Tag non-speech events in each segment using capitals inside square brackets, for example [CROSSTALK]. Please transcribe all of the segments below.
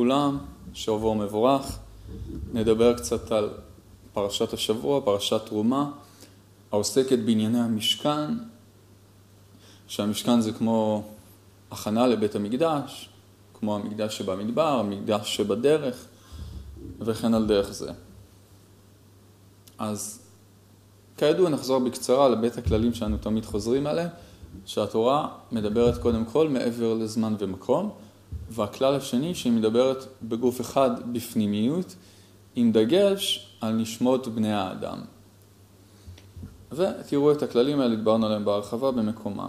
כולם, שבוע מבורך. נדבר קצת על פרשת השבוע, פרשת תרומה, העוסקת בענייני המשכן, שהמשכן זה כמו הכנה לבית המקדש, כמו המקדש שבמדבר, המקדש שבדרך, וכן על דרך זה. אז כידוע נחזור בקצרה לבית הכללים שאנו תמיד חוזרים עליהם, שהתורה מדברת קודם כל מעבר לזמן ומקום. והכלל השני שהיא מדברת בגוף אחד בפנימיות, עם דגש על נשמות בני האדם. ותראו את הכללים האלה, דיברנו עליהם בהרחבה במקומם.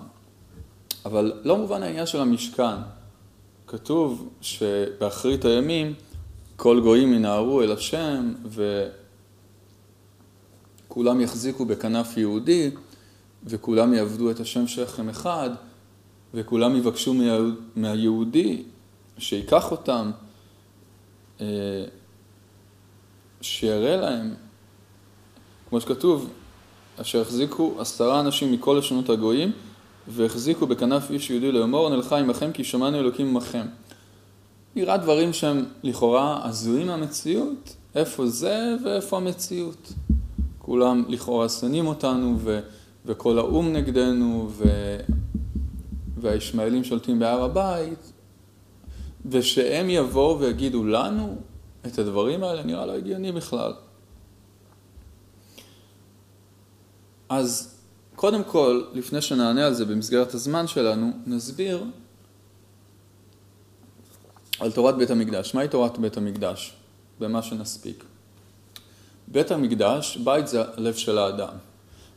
אבל לא מובן העניין של המשכן. כתוב שבאחרית הימים כל גויים ינערו אל השם וכולם יחזיקו בכנף יהודי וכולם יעבדו את השם שכם אחד וכולם יבקשו מהיהודי שייקח אותם, אה, שיראה להם, כמו שכתוב, אשר החזיקו עשרה אנשים מכל לשונות הגויים והחזיקו בכנף איש יהודי לאמור נלכה עמכם כי שמענו אלוקים עמכם. נראה דברים שהם לכאורה הזויים מהמציאות, איפה זה ואיפה המציאות. כולם לכאורה שונאים אותנו ו, וכל האו"ם נגדנו ו, והישמעאלים שולטים בהר הבית ושהם יבואו ויגידו לנו את הדברים האלה, נראה לא הגיוני בכלל. אז קודם כל, לפני שנענה על זה במסגרת הזמן שלנו, נסביר על תורת בית המקדש. מהי תורת בית המקדש? במה שנספיק. בית המקדש, בית זה הלב של האדם.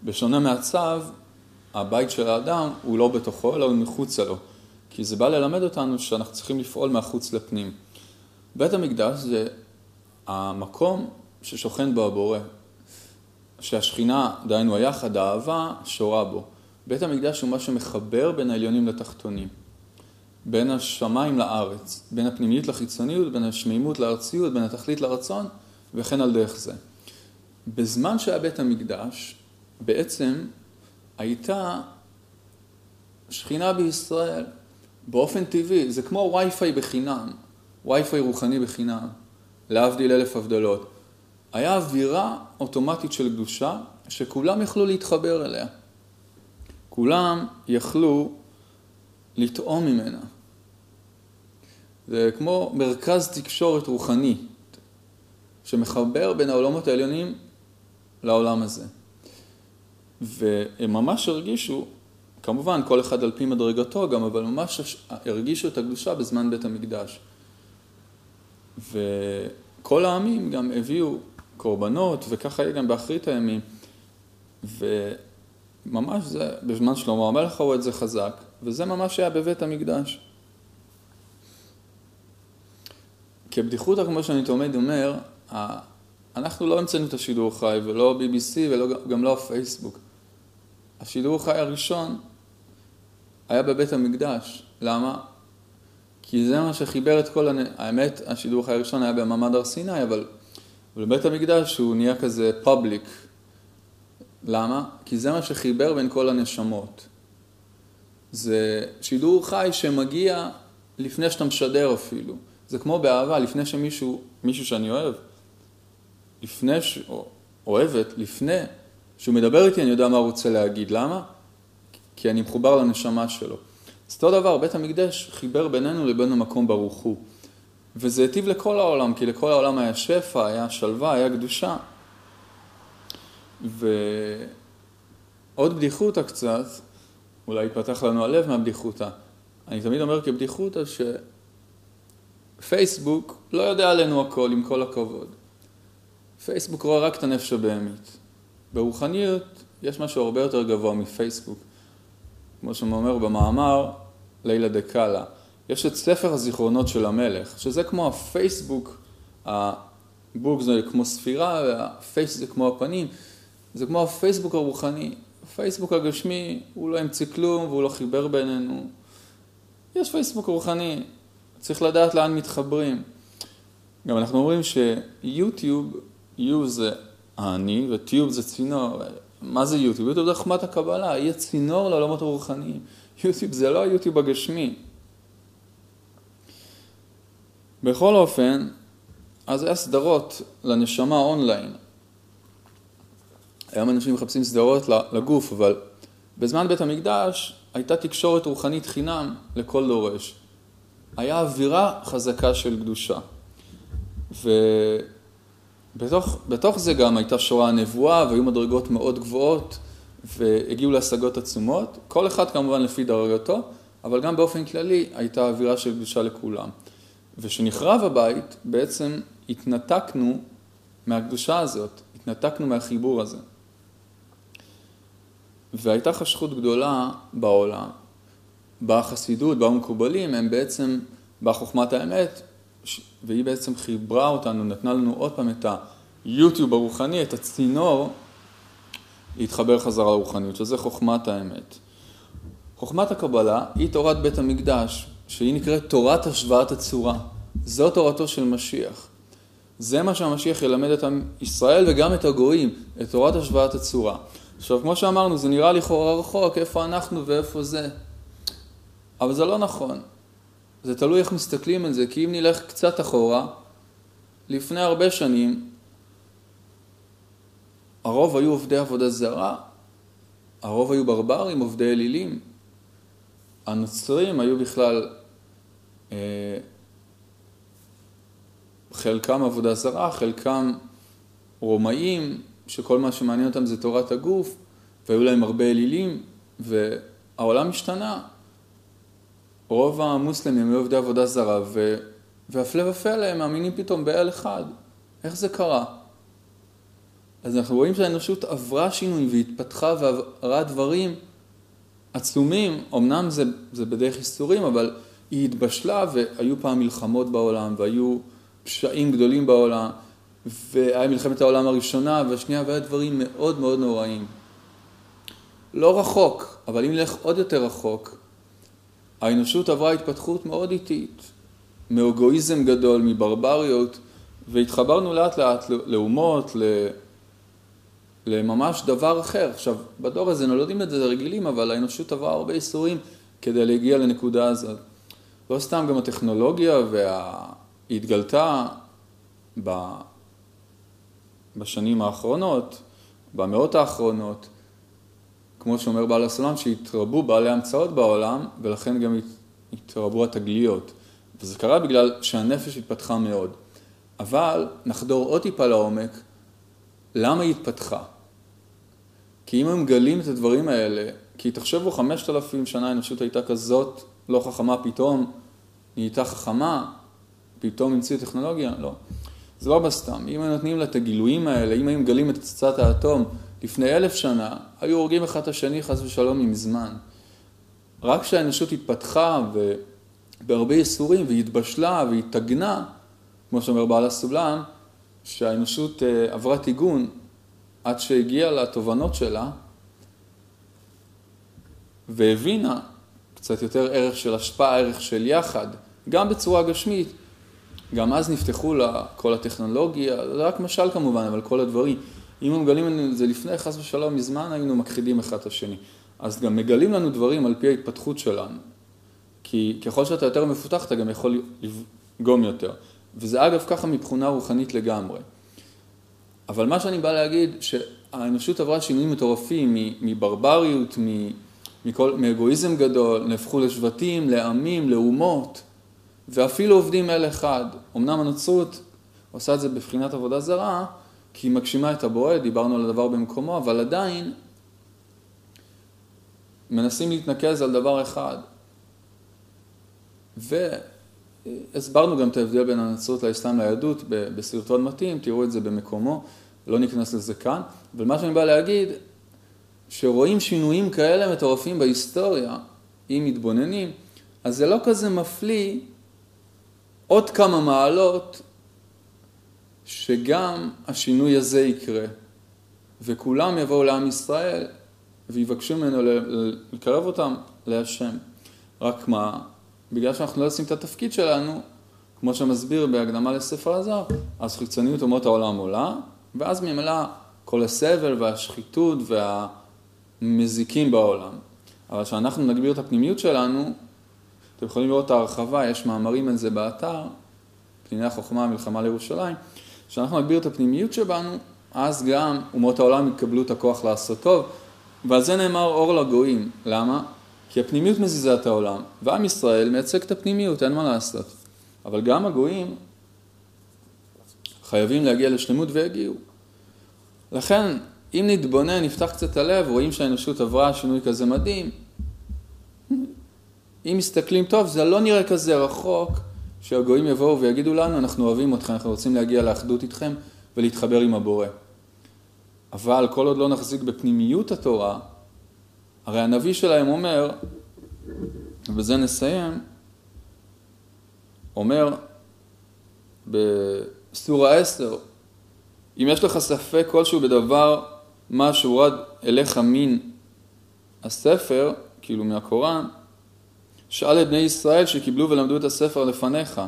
בשונה מהצו, הבית של האדם הוא לא בתוכו, אלא הוא מחוצה לו. כי זה בא ללמד אותנו שאנחנו צריכים לפעול מהחוץ לפנים. בית המקדש זה המקום ששוכן בו הבורא, שהשכינה, דהיינו היחד, האהבה, שורה בו. בית המקדש הוא מה שמחבר בין העליונים לתחתונים, בין השמיים לארץ, בין הפנימיות לחיצוניות, בין השמימות לארציות, בין התכלית לרצון, וכן על דרך זה. בזמן שהיה בית המקדש, בעצם הייתה שכינה בישראל, באופן טבעי, זה כמו וי-פיי בחינם, וי-פיי רוחני בחינם, להבדיל אלף הבדלות. היה אווירה אוטומטית של קדושה שכולם יכלו להתחבר אליה. כולם יכלו לטעום ממנה. זה כמו מרכז תקשורת רוחני שמחבר בין העולמות העליונים לעולם הזה. והם ממש הרגישו כמובן, כל אחד על פי מדרגתו גם, אבל ממש הרגישו את הקדושה בזמן בית המקדש. וכל העמים גם הביאו קורבנות, וככה יהיה גם באחרית הימים. וממש זה, בזמן שלמה המלך ראו את זה חזק, וזה ממש היה בבית המקדש. כבדיחותא, כמו שאני תמיד אומר, אנחנו לא המצאנו את השידור חי, ולא BBC וגם לא הפייסבוק. השידור חי הראשון היה בבית המקדש. למה? כי זה מה שחיבר את כל, הנ... האמת, השידור החי הראשון היה במעמד הר סיני, אבל בבית המקדש הוא נהיה כזה פובליק. למה? כי זה מה שחיבר בין כל הנשמות. זה שידור חי שמגיע לפני שאתה משדר אפילו. זה כמו באהבה, לפני שמישהו, מישהו שאני אוהב, לפני ש... או אוהבת, לפני שהוא מדבר איתי, אני יודע מה הוא רוצה להגיד. למה? כי אני מחובר לנשמה שלו. אז אותו דבר, בית המקדש חיבר בינינו לבין המקום ברוך הוא. וזה היטיב לכל העולם, כי לכל העולם היה שפע, היה שלווה, היה קדושה. ועוד בדיחותא קצת, אולי יפתח לנו הלב מהבדיחותא. אני תמיד אומר כבדיחותא שפייסבוק לא יודע עלינו הכל, עם כל הכבוד. פייסבוק רואה רק את הנפש הבהמית. ברוחניות יש משהו הרבה יותר גבוה מפייסבוק. כמו שהוא אומר במאמר, לילה דקאלה. יש את ספר הזיכרונות של המלך, שזה כמו הפייסבוק, הבוק זה כמו ספירה והפייס זה כמו הפנים, זה כמו הפייסבוק הרוחני. הפייסבוק הגשמי הוא לא המציא כלום והוא לא חיבר בינינו. יש פייסבוק רוחני, צריך לדעת לאן מתחברים. גם אנחנו אומרים שיוטיוב, יו זה אני וטיוב זה צינור, מה זה יוטיוב? יוטיוב זה חוכמת הקבלה, היא הצינור לעולמות הרוחניים. יוטיוב זה לא היוטיוב הגשמי. בכל אופן, אז היה סדרות לנשמה אונליין. היום אנשים מחפשים סדרות לגוף, אבל בזמן בית המקדש הייתה תקשורת רוחנית חינם לכל דורש. היה אווירה חזקה של קדושה. ובתוך זה גם הייתה שואה הנבואה והיו מדרגות מאוד גבוהות והגיעו להשגות עצומות, כל אחד כמובן לפי דרגתו, אבל גם באופן כללי הייתה אווירה של קדושה לכולם. וכשנחרב הבית, בעצם התנתקנו מהקדושה הזאת, התנתקנו מהחיבור הזה. והייתה חשכות גדולה בעולם. בחסידות, במקובלים, הם בעצם, בחוכמת האמת, והיא בעצם חיברה אותנו, נתנה לנו עוד פעם את היוטיוב הרוחני, את הצינור, להתחבר חזרה לרוחניות, שזה חוכמת האמת. חוכמת הקבלה היא תורת בית המקדש, שהיא נקראת תורת השוואת הצורה. זו תורתו של משיח. זה מה שהמשיח ילמד את ישראל וגם את הגויים, את תורת השוואת הצורה. עכשיו, כמו שאמרנו, זה נראה לכאורה רחוק, איפה אנחנו ואיפה זה. אבל זה לא נכון. זה תלוי איך מסתכלים על זה, כי אם נלך קצת אחורה, לפני הרבה שנים, הרוב היו עובדי עבודה זרה, הרוב היו ברברים, עובדי אלילים. הנוצרים היו בכלל, אה, חלקם עבודה זרה, חלקם רומאים, שכל מה שמעניין אותם זה תורת הגוף, והיו להם הרבה אלילים, והעולם השתנה. רוב המוסלמים היו עובדי עבודה זרה, ו... והפלא ופלא, הם מאמינים פתאום באל אחד. איך זה קרה? אז אנחנו רואים שהאנושות עברה שינוי והתפתחה ועברה דברים עצומים, אמנם זה, זה בדרך איסורים, אבל היא התבשלה והיו פעם מלחמות בעולם והיו פשעים גדולים בעולם והיה מלחמת העולם הראשונה והשנייה והיה דברים מאוד מאוד נוראים. לא רחוק, אבל אם נלך עוד יותר רחוק, האנושות עברה התפתחות מאוד איטית, מאוגואיזם גדול, מברבריות, והתחברנו לאט לאט לאומות, לממש דבר אחר. עכשיו, בדור הזה נולדים את זה רגילים, אבל האנושות עברה הרבה איסורים כדי להגיע לנקודה הזאת. לא סתם גם הטכנולוגיה וה... היא התגלתה ב... בשנים האחרונות, במאות האחרונות, כמו שאומר בעל הסולם, שהתרבו בעלי המצאות בעולם, ולכן גם התרבו התגליות. וזה קרה בגלל שהנפש התפתחה מאוד. אבל נחדור עוד טיפה לעומק, למה היא התפתחה? כי אם הם מגלים את הדברים האלה, כי תחשבו חמשת אלפים שנה האנושות הייתה כזאת לא חכמה, פתאום נהייתה חכמה, פתאום המציאו טכנולוגיה? לא. זה לא בסתם. אם היו נותנים לה את הגילויים האלה, אם היו מגלים את פצצת האטום לפני אלף שנה, היו הורגים אחד את השני חס ושלום עם זמן. רק כשהאנושות התפתחה בהרבה ייסורים והתבשלה והתגנה, כמו שאומר בעל הסולם, שהאנושות אה, עברה טיגון עד שהגיעה לתובנות שלה והבינה קצת יותר ערך של השפעה, ערך של יחד, גם בצורה גשמית. גם אז נפתחו לה כל הטכנולוגיה, זה רק משל כמובן, אבל כל הדברים. אם הם מגלים את זה לפני, חס ושלום, מזמן היינו מכחידים אחד את השני. אז גם מגלים לנו דברים על פי ההתפתחות שלנו. כי ככל שאתה יותר מפותח, אתה גם יכול לפגום יותר. וזה אגב ככה מבחינה רוחנית לגמרי. אבל מה שאני בא להגיד, שהאנושות עברה שינויים מטורפים מברבריות, מכל, מאגואיזם גדול, נהפכו לשבטים, לעמים, לאומות, ואפילו עובדים אל אחד. אמנם הנוצרות עושה את זה בבחינת עבודה זרה, כי היא מגשימה את הבורא, דיברנו על הדבר במקומו, אבל עדיין מנסים להתנקז על דבר אחד. והסברנו גם את ההבדל בין הנצרות לאסלאם ליהדות בסרטון מתאים, תראו את זה במקומו, לא ניכנס לזה כאן. אבל מה שאני בא להגיד, שרואים שינויים כאלה מטורפים בהיסטוריה, אם מתבוננים, אז זה לא כזה מפליא עוד כמה מעלות שגם השינוי הזה יקרה, וכולם יבואו לעם ישראל ויבקשו ממנו לקרב אותם להשם. רק מה, בגלל שאנחנו לא עושים את התפקיד שלנו, כמו שמסביר בהקדמה לספר הזר, אז חיצוניות אומות העולם עולה, ואז ממילא כל הסבל והשחיתות והמזיקים בעולם. אבל כשאנחנו נגביר את הפנימיות שלנו, אתם יכולים לראות את ההרחבה, יש מאמרים על זה באתר, פניני החוכמה, המלחמה לירושלים, כשאנחנו נגביר את הפנימיות שבנו, אז גם אומות העולם יקבלו את הכוח לעשות טוב, ועל זה נאמר אור לגויים. למה? כי הפנימיות מזיזה את העולם, ועם ישראל מייצג את הפנימיות, אין מה לעשות. אבל גם הגויים חייבים להגיע לשלמות והגיעו. לכן, אם נתבונן, נפתח קצת הלב, רואים שהאנושות עברה שינוי כזה מדהים. אם מסתכלים טוב, זה לא נראה כזה רחוק, שהגויים יבואו ויגידו לנו, אנחנו אוהבים אתכם, אנחנו רוצים להגיע לאחדות איתכם ולהתחבר עם הבורא. אבל כל עוד לא נחזיק בפנימיות התורה, הרי הנביא שלהם אומר, ובזה נסיים, אומר בסורה 10, אם יש לך ספק כלשהו בדבר מה שהורד אליך מן הספר, כאילו מהקוראן, שאל את בני ישראל שקיבלו ולמדו את הספר לפניך.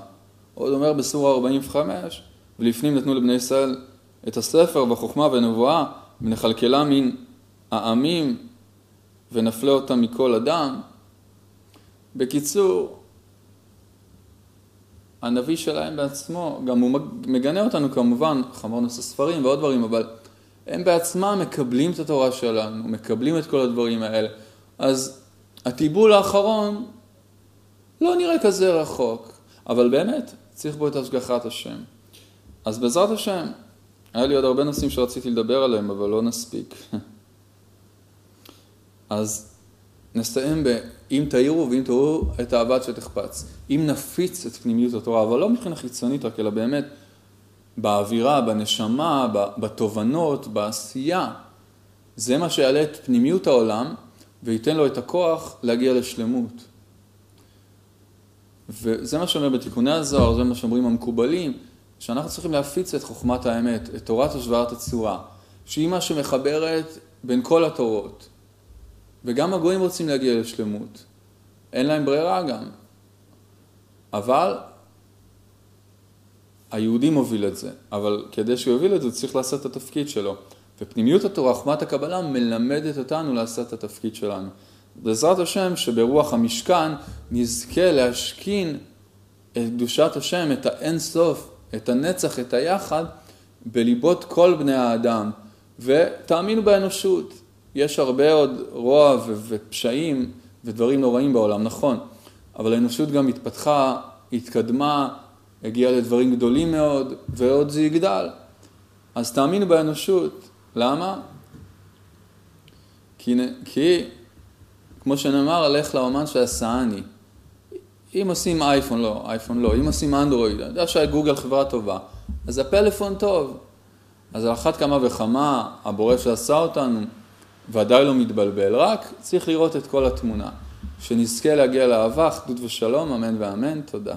עוד אומר בסורה 45, ולפנים נתנו לבני ישראל את הספר והחוכמה והנבואה, ונכלכלה מן העמים ונפלה אותם מכל אדם. בקיצור, הנביא שלהם בעצמו, גם הוא מגנה אותנו כמובן, חמור נושא ספרים ועוד דברים, אבל הם בעצמם מקבלים את התורה שלנו, מקבלים את כל הדברים האלה. אז הטיבול האחרון לא נראה כזה רחוק, אבל באמת צריך בו את השגחת השם. אז בעזרת השם, היה לי עוד הרבה נושאים שרציתי לדבר עליהם, אבל לא נספיק. [LAUGHS] אז נסיים ב... אם תאירו ואם תאירו את האבד שתחפץ. אם נפיץ את פנימיות התורה, אבל לא מבחינה חיצונית רק, אלא באמת באווירה, בנשמה, בתובנות, בעשייה. זה מה שיעלה את פנימיות העולם וייתן לו את הכוח להגיע לשלמות. וזה מה שאומר בתיקוני הזוהר, זה מה שאומרים המקובלים, שאנחנו צריכים להפיץ את חוכמת האמת, את תורת השוואת הצורה, שהיא מה שמחברת בין כל התורות. וגם הגויים רוצים להגיע לשלמות. אין להם ברירה גם. אבל היהודי מוביל את זה, אבל כדי שהוא יוביל את זה צריך לעשות את התפקיד שלו. ופנימיות התורה, חוכמת הקבלה, מלמדת אותנו לעשות את התפקיד שלנו. בעזרת השם שברוח המשכן נזכה להשכין את קדושת השם, את האין סוף, את הנצח, את היחד, בליבות כל בני האדם. ותאמינו באנושות, יש הרבה עוד רוע ופשעים ודברים נוראים בעולם, נכון, אבל האנושות גם התפתחה, התקדמה, הגיעה לדברים גדולים מאוד, ועוד זה יגדל. אז תאמינו באנושות. למה? כי, כי כמו שנאמר, לך לאומן שעשני. אם עושים אייפון, לא, אייפון לא, אם עושים אנדרואיד, אני יודע שגוגל חברה טובה, אז הפלאפון טוב. אז על אחת כמה וכמה, הבורא שעשה אותנו, ודאי לא מתבלבל, רק צריך לראות את כל התמונה. שנזכה להגיע לאהבה, אחדות ושלום, אמן ואמן, תודה.